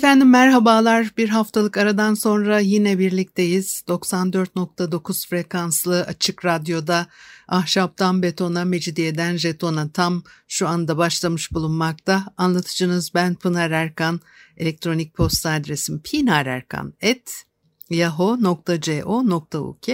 Efendim merhabalar. Bir haftalık aradan sonra yine birlikteyiz. 94.9 frekanslı açık radyoda ahşaptan betona, mecidiyeden jetona tam şu anda başlamış bulunmakta. Anlatıcınız ben Pınar Erkan. Elektronik posta adresim pinarerkan.yahoo.co.uk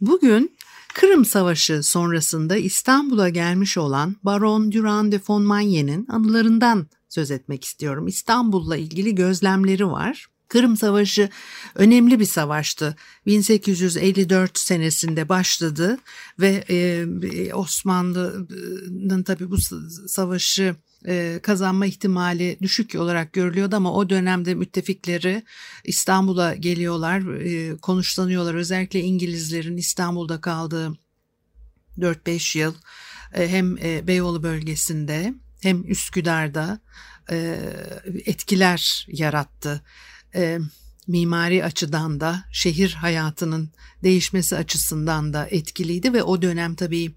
Bugün Kırım Savaşı sonrasında İstanbul'a gelmiş olan Baron Durand de von Manyen'in anılarından söz etmek istiyorum. İstanbul'la ilgili gözlemleri var. Kırım Savaşı önemli bir savaştı. 1854 senesinde başladı ve e, Osmanlı'nın tabii bu savaşı e, kazanma ihtimali düşük olarak görülüyordu ama o dönemde müttefikleri İstanbul'a geliyorlar, e, konuşlanıyorlar. Özellikle İngilizlerin İstanbul'da kaldığı 4-5 yıl e, hem e, Beyoğlu bölgesinde hem Üsküdar'da e, etkiler yarattı. E, mimari açıdan da şehir hayatının değişmesi açısından da etkiliydi ve o dönem tabii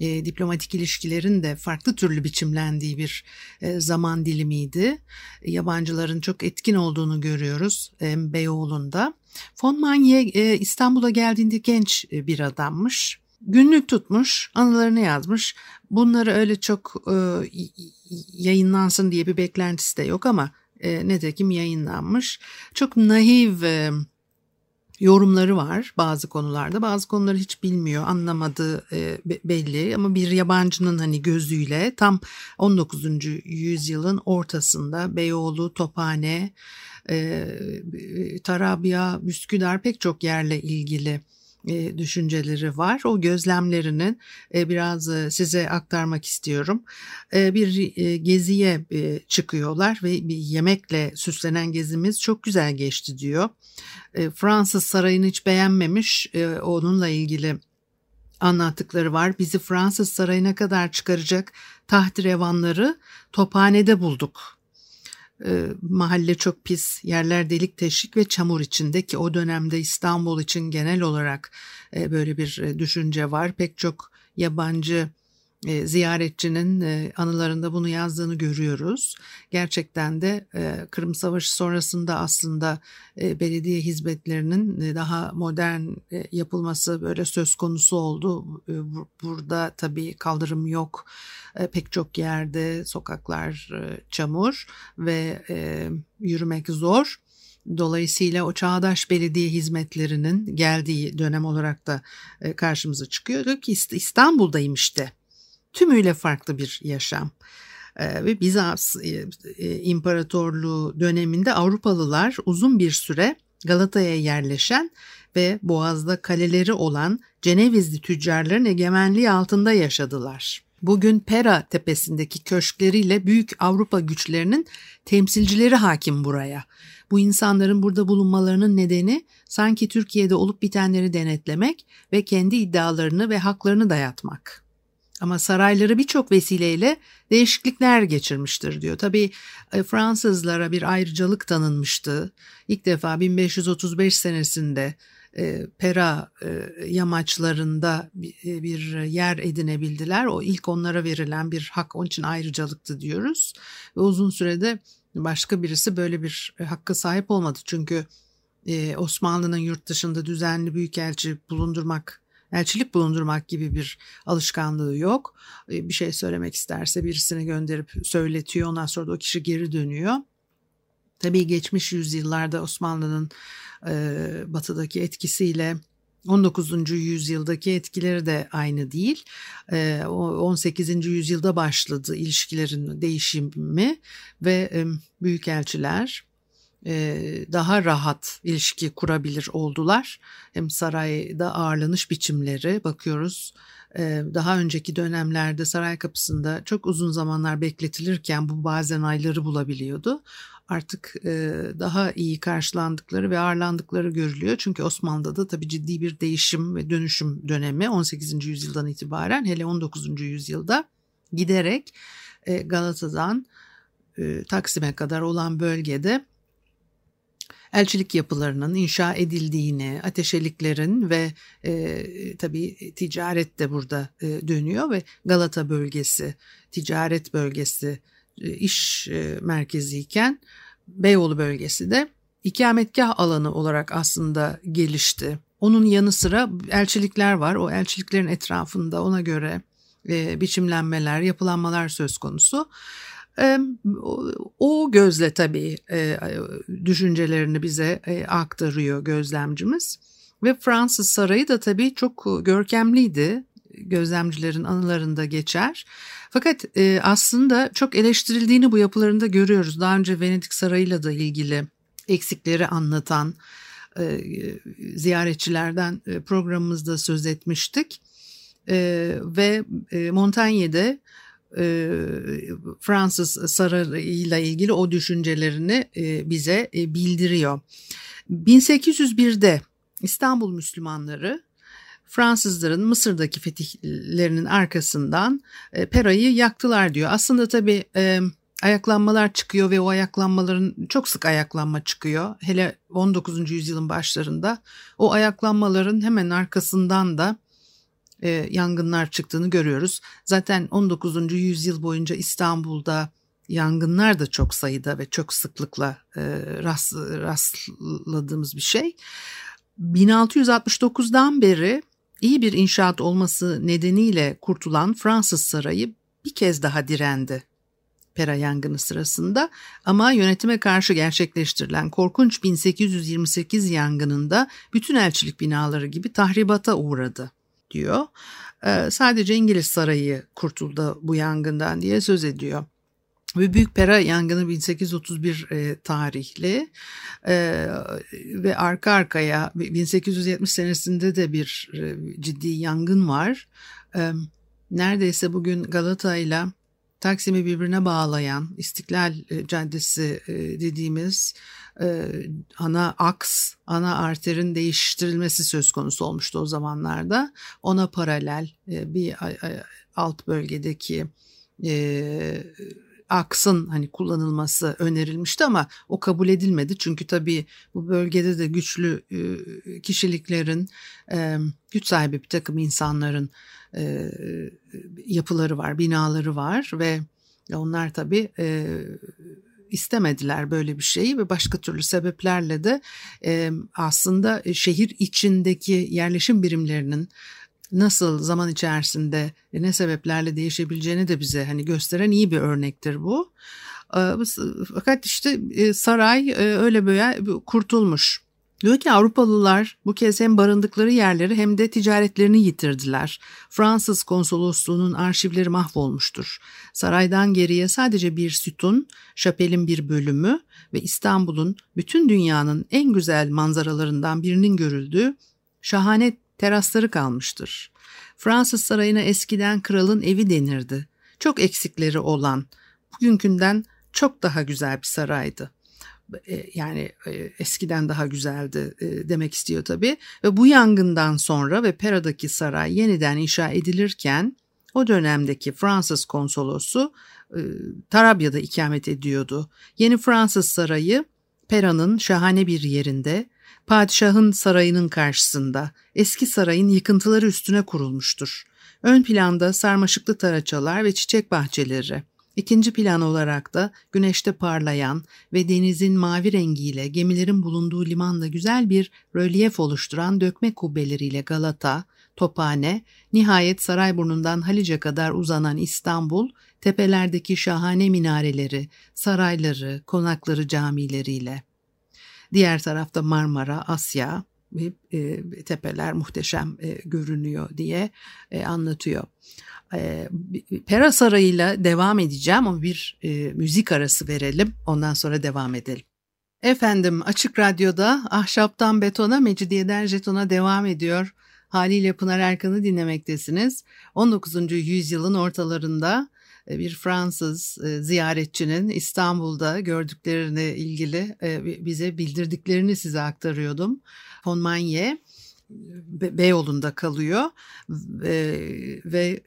e, diplomatik ilişkilerin de farklı türlü biçimlendiği bir e, zaman dilimiydi. Yabancıların çok etkin olduğunu görüyoruz e, Beyoğlu'nda. Von Manye e, İstanbul'a geldiğinde genç e, bir adammış. Günlük tutmuş, anılarını yazmış. Bunları öyle çok e, yayınlansın diye bir beklentisi de yok ama e, netekim yayınlanmış. Çok nahiv e, yorumları var bazı konularda. Bazı konuları hiç bilmiyor, anlamadığı e, belli ama bir yabancının hani gözüyle tam 19. yüzyılın ortasında Beyoğlu, Tophane, e, Tarabya, Üsküdar pek çok yerle ilgili düşünceleri var. O gözlemlerini e, biraz e, size aktarmak istiyorum. E, bir e, geziye e, çıkıyorlar ve bir yemekle süslenen gezimiz çok güzel geçti diyor. E, Fransız sarayını hiç beğenmemiş. E, onunla ilgili anlattıkları var. Bizi Fransız sarayına kadar çıkaracak taht revanları tophanede bulduk e, mahalle çok pis, yerler delik teşvik ve çamur içinde ki o dönemde İstanbul için genel olarak e, böyle bir e, düşünce var. Pek çok yabancı e, ziyaretçinin e, anılarında bunu yazdığını görüyoruz. Gerçekten de e, Kırım Savaşı sonrasında aslında e, belediye hizmetlerinin e, daha modern yapılması böyle söz konusu oldu. Burada tabii kaldırım yok. Pek çok yerde sokaklar çamur ve yürümek zor. Dolayısıyla o çağdaş belediye hizmetlerinin geldiği dönem olarak da karşımıza çıkıyor. Diyor ki İstanbul'dayım işte tümüyle farklı bir yaşam. Ee, ve Bizans e, e, İmparatorluğu döneminde Avrupalılar uzun bir süre Galata'ya yerleşen ve Boğaz'da kaleleri olan Cenevizli tüccarların egemenliği altında yaşadılar. Bugün Pera tepesindeki köşkleriyle büyük Avrupa güçlerinin temsilcileri hakim buraya. Bu insanların burada bulunmalarının nedeni sanki Türkiye'de olup bitenleri denetlemek ve kendi iddialarını ve haklarını dayatmak. Ama sarayları birçok vesileyle değişiklikler geçirmiştir diyor. Tabii e, Fransızlara bir ayrıcalık tanınmıştı. İlk defa 1535 senesinde e, Pera e, yamaçlarında bir yer edinebildiler. O ilk onlara verilen bir hak onun için ayrıcalıktı diyoruz. Ve uzun sürede başka birisi böyle bir hakka sahip olmadı. Çünkü Osmanlı'nın yurt dışında düzenli büyükelçi bulundurmak elçilik bulundurmak gibi bir alışkanlığı yok. E, bir şey söylemek isterse birisini gönderip söyletiyor ondan sonra da o kişi geri dönüyor. Tabii geçmiş yüzyıllarda Osmanlı'nın e, batıdaki etkisiyle 19. yüzyıldaki etkileri de aynı değil. 18. E, yüzyılda başladı ilişkilerin değişimi ve e, büyükelçiler daha rahat ilişki kurabilir oldular. Hem sarayda ağırlanış biçimleri bakıyoruz e, daha önceki dönemlerde saray kapısında çok uzun zamanlar bekletilirken bu bazen ayları bulabiliyordu. Artık e, daha iyi karşılandıkları ve ağırlandıkları görülüyor. Çünkü Osmanlı'da da tabii ciddi bir değişim ve dönüşüm dönemi 18. yüzyıldan itibaren hele 19. yüzyılda giderek e, Galata'dan e, Taksim'e kadar olan bölgede elçilik yapılarının inşa edildiğini, ateşeliklerin ve e, tabii ticaret de burada e, dönüyor ve Galata bölgesi, ticaret bölgesi, e, iş e, merkeziyken Beyoğlu bölgesi de ikametgah alanı olarak aslında gelişti. Onun yanı sıra elçilikler var. O elçiliklerin etrafında ona göre e, biçimlenmeler, yapılanmalar söz konusu. E, o gözle tabii e, düşüncelerini bize e, aktarıyor gözlemcimiz. Ve Fransız sarayı da tabii çok görkemliydi. Gözlemcilerin anılarında geçer. Fakat e, aslında çok eleştirildiğini bu yapılarında görüyoruz. Daha önce Venedik Sarayı'yla da ilgili eksikleri anlatan e, ziyaretçilerden e, programımızda söz etmiştik. E, ve e, Montaigne'de e, Fransız sarayıyla ilgili o düşüncelerini e, bize e, bildiriyor. 1801'de İstanbul Müslümanları Fransızların Mısır'daki fetihlerinin arkasından e, Pera'yı yaktılar diyor. Aslında tabii ayaklanmalar çıkıyor ve o ayaklanmaların çok sık ayaklanma çıkıyor. Hele 19. yüzyılın başlarında o ayaklanmaların hemen arkasından da e, yangınlar çıktığını görüyoruz. Zaten 19. yüzyıl boyunca İstanbul'da yangınlar da çok sayıda ve çok sıklıkla e, rast, rastladığımız bir şey. 1669'dan beri iyi bir inşaat olması nedeniyle kurtulan Fransız sarayı bir kez daha direndi. Pera yangını sırasında ama yönetime karşı gerçekleştirilen korkunç 1828 yangınında bütün elçilik binaları gibi tahribata uğradı diyor. Ee, sadece İngiliz sarayı kurtuldu bu yangından diye söz ediyor. Ve Büyük Pera yangını 1831 e, tarihli e, ve arka arkaya 1870 senesinde de bir e, ciddi yangın var. E, neredeyse bugün Galata ile Taksim'i birbirine bağlayan İstiklal e, Caddesi e, dediğimiz e, ana aks, ana arterin değiştirilmesi söz konusu olmuştu o zamanlarda. Ona paralel bir alt bölgedeki aksın hani kullanılması önerilmişti ama o kabul edilmedi. Çünkü tabii bu bölgede de güçlü kişiliklerin, güç sahibi bir takım insanların yapıları var, binaları var ve onlar tabii istemediler böyle bir şeyi ve başka türlü sebeplerle de aslında şehir içindeki yerleşim birimlerinin nasıl zaman içerisinde ne sebeplerle değişebileceğini de bize hani gösteren iyi bir örnektir bu. Fakat işte saray öyle böyle kurtulmuş. Diyor ki Avrupalılar bu kez hem barındıkları yerleri hem de ticaretlerini yitirdiler. Fransız konsolosluğunun arşivleri mahvolmuştur. Saraydan geriye sadece bir sütun, şapelin bir bölümü ve İstanbul'un bütün dünyanın en güzel manzaralarından birinin görüldüğü şahane terasları kalmıştır. Fransız sarayına eskiden kralın evi denirdi. Çok eksikleri olan, bugünkünden çok daha güzel bir saraydı. E, yani e, eskiden daha güzeldi e, demek istiyor tabii. Ve bu yangından sonra ve Pera'daki saray yeniden inşa edilirken o dönemdeki Fransız konsolosu Tarabya'da ikamet ediyordu. Yeni Fransız sarayı Pera'nın şahane bir yerinde Padişahın sarayının karşısında eski sarayın yıkıntıları üstüne kurulmuştur. Ön planda sarmaşıklı taraçalar ve çiçek bahçeleri. İkinci plan olarak da güneşte parlayan ve denizin mavi rengiyle gemilerin bulunduğu limanla güzel bir rölyef oluşturan dökme kubbeleriyle Galata, Tophane, nihayet Sarayburnu'ndan Halice kadar uzanan İstanbul, tepelerdeki şahane minareleri, sarayları, konakları camileriyle. Diğer tarafta Marmara, Asya e, tepeler muhteşem e, görünüyor diye e, anlatıyor. E, Pera Sarayı'yla devam edeceğim ama bir e, müzik arası verelim ondan sonra devam edelim. Efendim Açık Radyo'da Ahşaptan Betona, Mecidiyeden Jeton'a devam ediyor. Haliyle Pınar Erkan'ı dinlemektesiniz. 19. yüzyılın ortalarında e, bir Fransız e, ziyaretçinin İstanbul'da gördüklerini ilgili e, bize bildirdiklerini size aktarıyordum. Von Manye Beyoğlu'nda kalıyor ve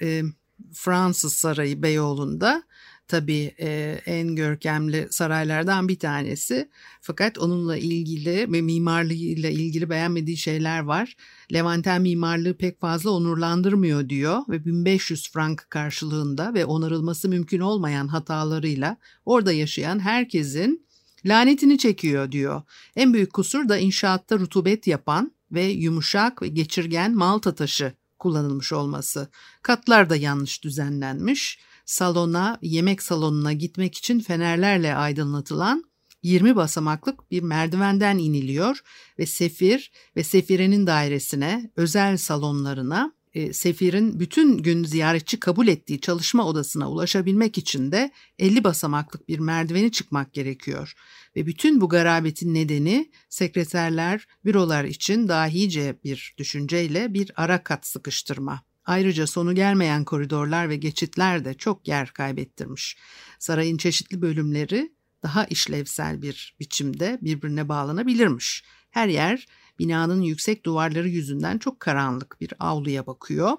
Fransız Sarayı Beyoğlu'nda tabii e, en görkemli saraylardan bir tanesi. Fakat onunla ilgili ve mimarlığıyla ilgili beğenmediği şeyler var. Levanten mimarlığı pek fazla onurlandırmıyor diyor ve 1500 frank karşılığında ve onarılması mümkün olmayan hatalarıyla orada yaşayan herkesin lanetini çekiyor diyor. En büyük kusur da inşaatta rutubet yapan ve yumuşak ve geçirgen malta taşı kullanılmış olması. Katlar da yanlış düzenlenmiş salona, yemek salonuna gitmek için fenerlerle aydınlatılan 20 basamaklık bir merdivenden iniliyor ve sefir ve sefirenin dairesine, özel salonlarına, e, sefirin bütün gün ziyaretçi kabul ettiği çalışma odasına ulaşabilmek için de 50 basamaklık bir merdiveni çıkmak gerekiyor. Ve bütün bu garabetin nedeni sekreterler, bürolar için dahice bir düşünceyle bir ara kat sıkıştırma. Ayrıca sonu gelmeyen koridorlar ve geçitler de çok yer kaybettirmiş. Sarayın çeşitli bölümleri daha işlevsel bir biçimde birbirine bağlanabilirmiş. Her yer binanın yüksek duvarları yüzünden çok karanlık bir avluya bakıyor.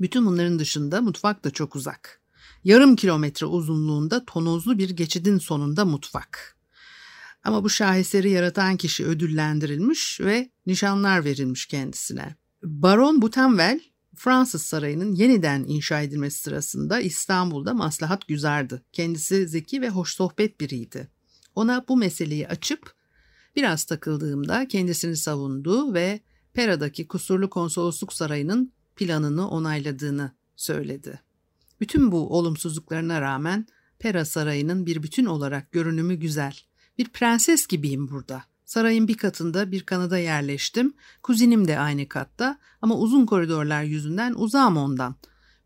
Bütün bunların dışında mutfak da çok uzak. Yarım kilometre uzunluğunda tonozlu bir geçidin sonunda mutfak. Ama bu şaheseri yaratan kişi ödüllendirilmiş ve nişanlar verilmiş kendisine. Baron Butenvel Fransız Sarayı'nın yeniden inşa edilmesi sırasında İstanbul'da maslahat güzardı. Kendisi zeki ve hoş sohbet biriydi. Ona bu meseleyi açıp biraz takıldığımda kendisini savundu ve Pera'daki kusurlu konsolosluk sarayının planını onayladığını söyledi. Bütün bu olumsuzluklarına rağmen Pera Sarayı'nın bir bütün olarak görünümü güzel. Bir prenses gibiyim burada. Sarayın bir katında bir kanada yerleştim. Kuzinim de aynı katta ama uzun koridorlar yüzünden uzağım ondan.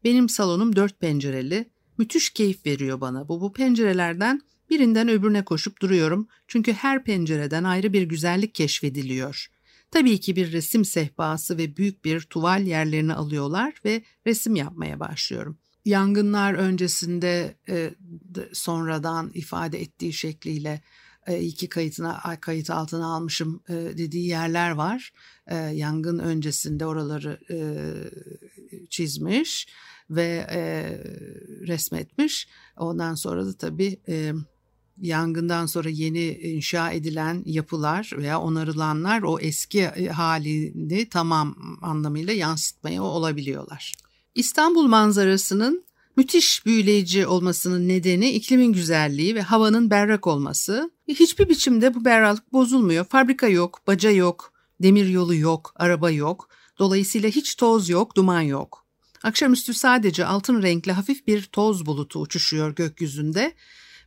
Benim salonum dört pencereli. Müthiş keyif veriyor bana. Bu, bu pencerelerden birinden öbürüne koşup duruyorum. Çünkü her pencereden ayrı bir güzellik keşfediliyor. Tabii ki bir resim sehpası ve büyük bir tuval yerlerini alıyorlar ve resim yapmaya başlıyorum. Yangınlar öncesinde e, sonradan ifade ettiği şekliyle e, iki kayıtına kayıt altına almışım e, dediği yerler var. E, yangın öncesinde oraları çizmiş ve resmetmiş. Ondan sonra da tabii yangından sonra yeni inşa edilen yapılar veya onarılanlar o eski halini tamam anlamıyla yansıtmaya olabiliyorlar. İstanbul manzarasının Müthiş büyüleyici olmasının nedeni iklimin güzelliği ve havanın berrak olması. Hiçbir biçimde bu berraklık bozulmuyor. Fabrika yok, baca yok, demir yolu yok, araba yok. Dolayısıyla hiç toz yok, duman yok. Akşamüstü sadece altın renkli hafif bir toz bulutu uçuşuyor gökyüzünde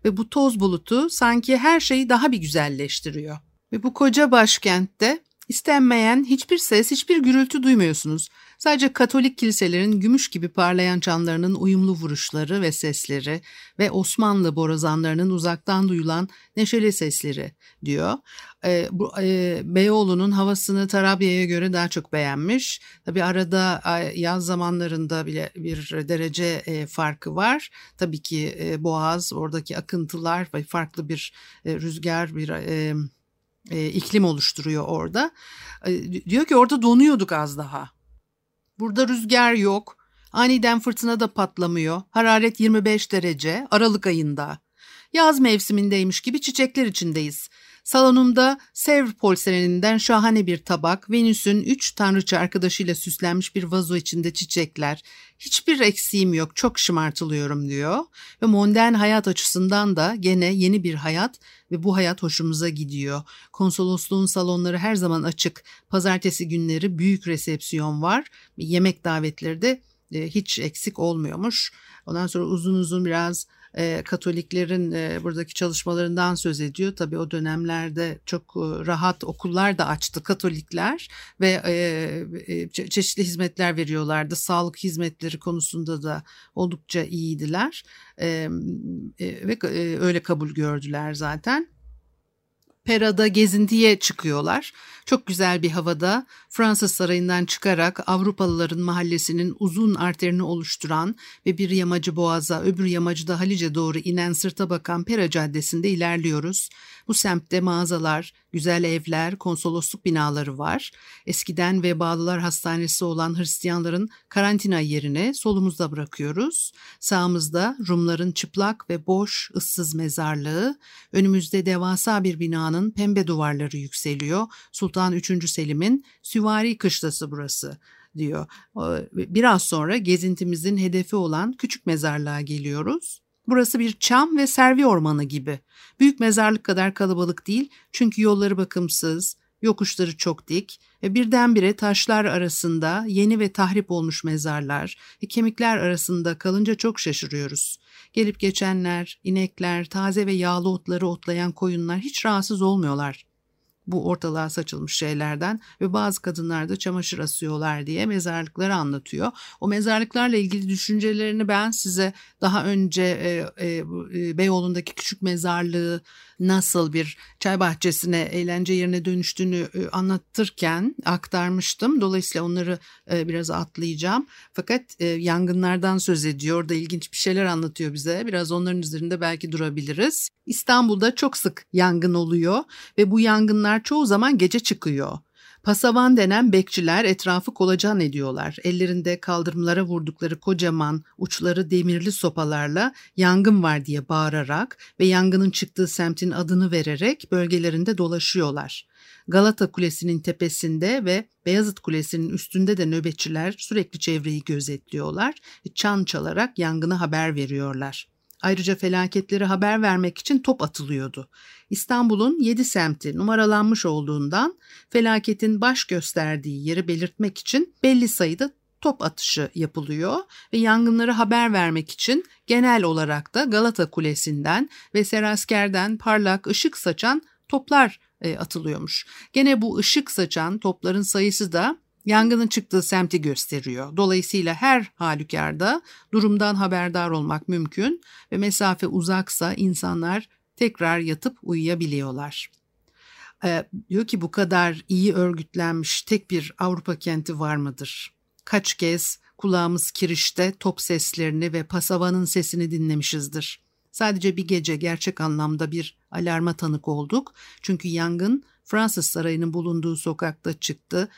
ve bu toz bulutu sanki her şeyi daha bir güzelleştiriyor. Ve bu koca başkentte istenmeyen hiçbir ses, hiçbir gürültü duymuyorsunuz. Sadece Katolik kiliselerin gümüş gibi parlayan çanlarının uyumlu vuruşları ve sesleri ve Osmanlı borazanlarının uzaktan duyulan neşeli sesleri diyor. E, bu, e, Beyoğlu'nun havasını Tarabya'ya göre daha çok beğenmiş. Tabi arada yaz zamanlarında bile bir derece e, farkı var. Tabii ki e, Boğaz, oradaki akıntılar ve farklı bir e, rüzgar, bir... E, e, iklim oluşturuyor orada. E, diyor ki orada donuyorduk az daha. Burada rüzgar yok. Aniden fırtına da patlamıyor. Hararet 25 derece Aralık ayında. Yaz mevsimindeymiş gibi çiçekler içindeyiz. Salonumda Sevr polseleninden şahane bir tabak, Venüs'ün üç tanrıça arkadaşıyla süslenmiş bir vazo içinde çiçekler. Hiçbir eksiğim yok, çok şımartılıyorum diyor. Ve modern hayat açısından da gene yeni bir hayat ve bu hayat hoşumuza gidiyor. Konsolosluğun salonları her zaman açık. Pazartesi günleri büyük resepsiyon var. Yemek davetleri de e, hiç eksik olmuyormuş. Ondan sonra uzun uzun biraz e, Katoliklerin e, buradaki çalışmalarından söz ediyor. Tabii o dönemlerde çok e, rahat okullar da açtı Katolikler ve e, e, çeşitli hizmetler veriyorlardı. Sağlık hizmetleri konusunda da oldukça iyiydiler e, e, ve e, öyle kabul gördüler zaten. Pera'da gezintiye çıkıyorlar. Çok güzel bir havada Fransız sarayından çıkarak Avrupalıların mahallesinin uzun arterini oluşturan ve bir yamacı Boğaz'a öbür yamacı da Halice doğru inen sırta bakan Pera Caddesi'nde ilerliyoruz. Bu semtte mağazalar, güzel evler, konsolosluk binaları var. Eskiden Vebalılar Hastanesi olan Hristiyanların karantina yerine solumuzda bırakıyoruz. Sağımızda Rumların çıplak ve boş, ıssız mezarlığı, önümüzde devasa bir binanın pembe duvarları yükseliyor. Sultan 3. Selim'in süvari kışlası burası diyor. Biraz sonra gezintimizin hedefi olan küçük mezarlığa geliyoruz. Burası bir çam ve servi ormanı gibi. Büyük mezarlık kadar kalabalık değil çünkü yolları bakımsız, yokuşları çok dik ve birdenbire taşlar arasında yeni ve tahrip olmuş mezarlar ve kemikler arasında kalınca çok şaşırıyoruz. Gelip geçenler, inekler, taze ve yağlı otları otlayan koyunlar hiç rahatsız olmuyorlar bu ortalığa saçılmış şeylerden ve bazı kadınlar da çamaşır asıyorlar diye mezarlıkları anlatıyor. O mezarlıklarla ilgili düşüncelerini ben size daha önce e, e, e Beyoğlu'ndaki küçük mezarlığı nasıl bir çay bahçesine, eğlence yerine dönüştüğünü e, anlatırken aktarmıştım. Dolayısıyla onları e, biraz atlayacağım. Fakat e, yangınlardan söz ediyor da ilginç bir şeyler anlatıyor bize. Biraz onların üzerinde belki durabiliriz. İstanbul'da çok sık yangın oluyor ve bu yangınlar çoğu zaman gece çıkıyor. Pasavan denen bekçiler etrafı kolacan ediyorlar. Ellerinde kaldırımlara vurdukları kocaman uçları demirli sopalarla yangın var diye bağırarak ve yangının çıktığı semtin adını vererek bölgelerinde dolaşıyorlar. Galata Kulesi'nin tepesinde ve Beyazıt Kulesi'nin üstünde de nöbetçiler sürekli çevreyi gözetliyorlar çan çalarak yangını haber veriyorlar. Ayrıca felaketleri haber vermek için top atılıyordu. İstanbul'un 7 semti numaralanmış olduğundan felaketin baş gösterdiği yeri belirtmek için belli sayıda top atışı yapılıyor ve yangınları haber vermek için genel olarak da Galata Kulesi'nden ve Serasker'den parlak ışık saçan toplar e, atılıyormuş. Gene bu ışık saçan topların sayısı da yangının çıktığı semti gösteriyor. Dolayısıyla her halükarda durumdan haberdar olmak mümkün ve mesafe uzaksa insanlar tekrar yatıp uyuyabiliyorlar. Ee, diyor ki bu kadar iyi örgütlenmiş tek bir Avrupa kenti var mıdır? Kaç kez kulağımız kirişte top seslerini ve pasavanın sesini dinlemişizdir. Sadece bir gece gerçek anlamda bir alarma tanık olduk. Çünkü yangın Fransız sarayının bulunduğu sokakta çıktı.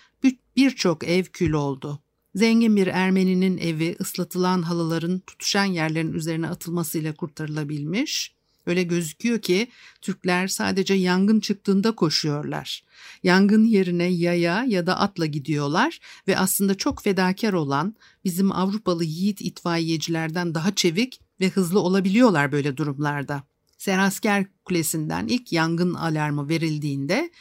Birçok ev kül oldu. Zengin bir Ermeninin evi ıslatılan halıların tutuşan yerlerin üzerine atılmasıyla kurtarılabilmiş. Öyle gözüküyor ki Türkler sadece yangın çıktığında koşuyorlar. Yangın yerine yaya ya da atla gidiyorlar ve aslında çok fedakar olan bizim Avrupalı yiğit itfaiyecilerden daha çevik ve hızlı olabiliyorlar böyle durumlarda. Serasker Kulesi'nden ilk yangın alarmı verildiğinde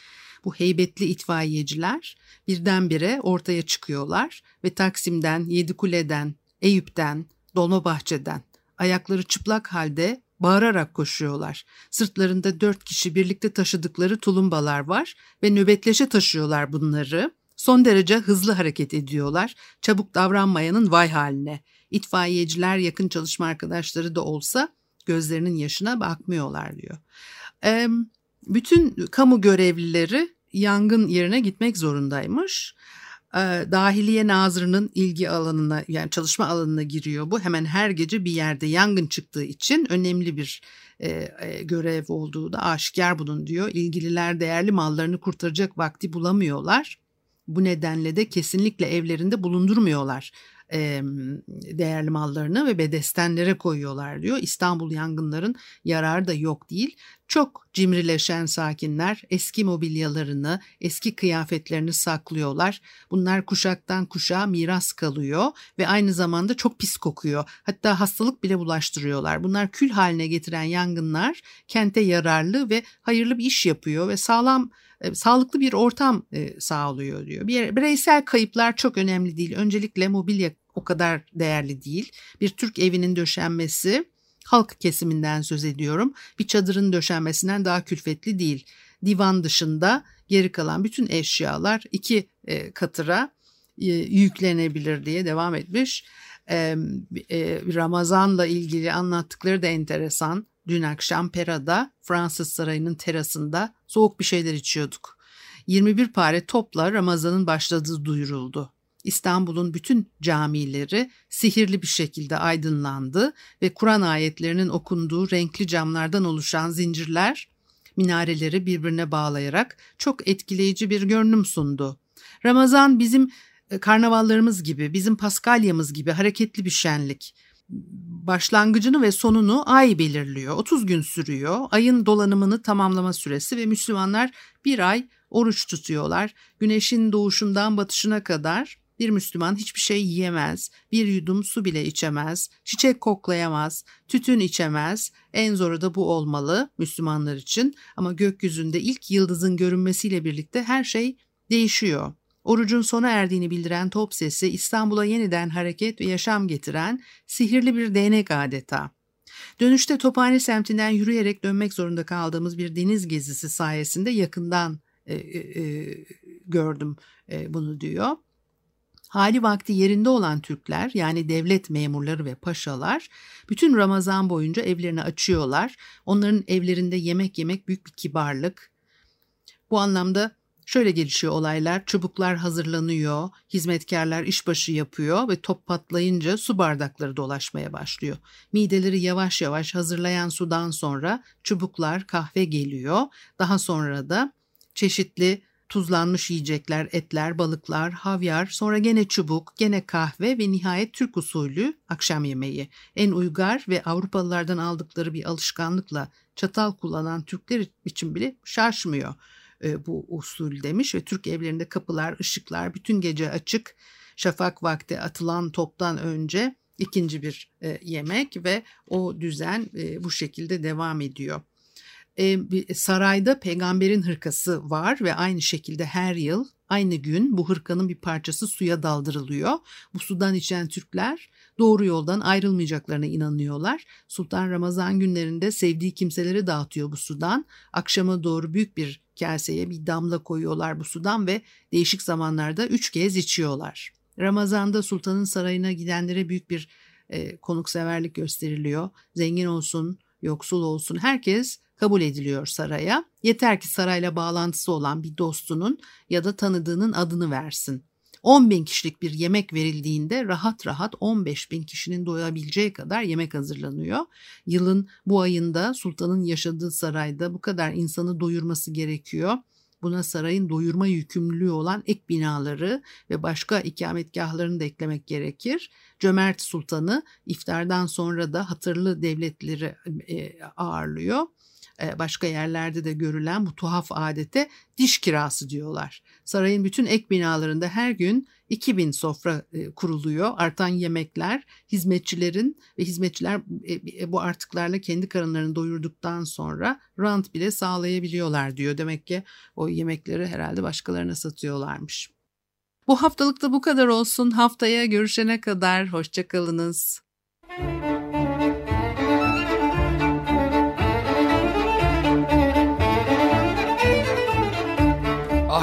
bu heybetli itfaiyeciler birdenbire ortaya çıkıyorlar ve Taksim'den, Yedikule'den, Eyüp'ten, Dolmabahçe'den ayakları çıplak halde bağırarak koşuyorlar. Sırtlarında dört kişi birlikte taşıdıkları tulumbalar var ve nöbetleşe taşıyorlar bunları. Son derece hızlı hareket ediyorlar. Çabuk davranmayanın vay haline. İtfaiyeciler yakın çalışma arkadaşları da olsa gözlerinin yaşına bakmıyorlar diyor. Bütün kamu görevlileri yangın yerine gitmek zorundaymış. Ee, Dahiliye Nazırı'nın ilgi alanına yani çalışma alanına giriyor bu. Hemen her gece bir yerde yangın çıktığı için önemli bir e, e, görev olduğu da aşikar bunun diyor. İlgililer değerli mallarını kurtaracak vakti bulamıyorlar. Bu nedenle de kesinlikle evlerinde bulundurmuyorlar değerli mallarını ve bedestenlere koyuyorlar diyor. İstanbul yangınların yararı da yok değil. Çok cimrileşen sakinler eski mobilyalarını, eski kıyafetlerini saklıyorlar. Bunlar kuşaktan kuşağa miras kalıyor ve aynı zamanda çok pis kokuyor. Hatta hastalık bile bulaştırıyorlar. Bunlar kül haline getiren yangınlar kente yararlı ve hayırlı bir iş yapıyor ve sağlam e, sağlıklı bir ortam e, sağlıyor diyor. Bir bireysel kayıplar çok önemli değil. Öncelikle mobilya o kadar değerli değil. Bir Türk evinin döşenmesi halk kesiminden söz ediyorum. Bir çadırın döşenmesinden daha külfetli değil. Divan dışında geri kalan bütün eşyalar iki e, katıra yüklenebilir diye devam etmiş. Ramazan'la ilgili anlattıkları da enteresan. Dün akşam Pera'da Fransız Sarayı'nın terasında soğuk bir şeyler içiyorduk. 21 pare topla Ramazan'ın başladığı duyuruldu. İstanbul'un bütün camileri sihirli bir şekilde aydınlandı ve Kur'an ayetlerinin okunduğu renkli camlardan oluşan zincirler minareleri birbirine bağlayarak çok etkileyici bir görünüm sundu. Ramazan bizim e, karnavallarımız gibi, bizim Paskalyamız gibi hareketli bir şenlik. Başlangıcını ve sonunu ay belirliyor. 30 gün sürüyor. Ayın dolanımını tamamlama süresi ve Müslümanlar bir ay oruç tutuyorlar. Güneşin doğuşundan batışına kadar bir Müslüman hiçbir şey yiyemez, bir yudum su bile içemez, çiçek koklayamaz, tütün içemez. En zoru da bu olmalı Müslümanlar için ama gökyüzünde ilk yıldızın görünmesiyle birlikte her şey değişiyor. Orucun sona erdiğini bildiren top sesi İstanbul'a yeniden hareket ve yaşam getiren sihirli bir değnek adeta. Dönüşte Tophane semtinden yürüyerek dönmek zorunda kaldığımız bir deniz gezisi sayesinde yakından e, e, e gördüm e, bunu diyor. Hali vakti yerinde olan Türkler yani devlet memurları ve paşalar bütün Ramazan boyunca evlerini açıyorlar. Onların evlerinde yemek yemek büyük bir kibarlık. Bu anlamda Şöyle gelişiyor olaylar. Çubuklar hazırlanıyor, hizmetkarlar işbaşı yapıyor ve top patlayınca su bardakları dolaşmaya başlıyor. Mideleri yavaş yavaş hazırlayan sudan sonra çubuklar, kahve geliyor. Daha sonra da çeşitli tuzlanmış yiyecekler, etler, balıklar, havyar, sonra gene çubuk, gene kahve ve nihayet Türk usulü akşam yemeği. En uygar ve Avrupalılardan aldıkları bir alışkanlıkla çatal kullanan Türkler için bile şaşmıyor e, bu usul demiş ve Türk evlerinde kapılar, ışıklar bütün gece açık. Şafak vakti atılan toptan önce ikinci bir e, yemek ve o düzen e, bu şekilde devam ediyor. Sarayda peygamberin hırkası var ve aynı şekilde her yıl aynı gün bu hırkanın bir parçası suya daldırılıyor. Bu sudan içen Türkler doğru yoldan ayrılmayacaklarına inanıyorlar. Sultan Ramazan günlerinde sevdiği kimseleri dağıtıyor bu sudan. Akşama doğru büyük bir kaseye bir damla koyuyorlar bu sudan ve değişik zamanlarda üç kez içiyorlar. Ramazan'da sultanın sarayına gidenlere büyük bir e, konukseverlik gösteriliyor. Zengin olsun, yoksul olsun herkes kabul ediliyor saraya. Yeter ki sarayla bağlantısı olan bir dostunun ya da tanıdığının adını versin. 10 bin kişilik bir yemek verildiğinde rahat rahat 15 bin kişinin doyabileceği kadar yemek hazırlanıyor. Yılın bu ayında sultanın yaşadığı sarayda bu kadar insanı doyurması gerekiyor. Buna sarayın doyurma yükümlülüğü olan ek binaları ve başka ikametgahlarını da eklemek gerekir. Cömert Sultanı iftardan sonra da hatırlı devletleri e, ağırlıyor. E, başka yerlerde de görülen bu tuhaf adete diş kirası diyorlar. Sarayın bütün ek binalarında her gün 2000 sofra e, kuruluyor. Artan yemekler hizmetçilerin ve hizmetçiler e, bu artıklarla kendi karınlarını doyurduktan sonra rant bile sağlayabiliyorlar diyor. Demek ki o yemekleri herhalde başkalarına satıyorlarmış. Bu haftalıkta bu kadar olsun. Haftaya görüşene kadar hoşçakalınız.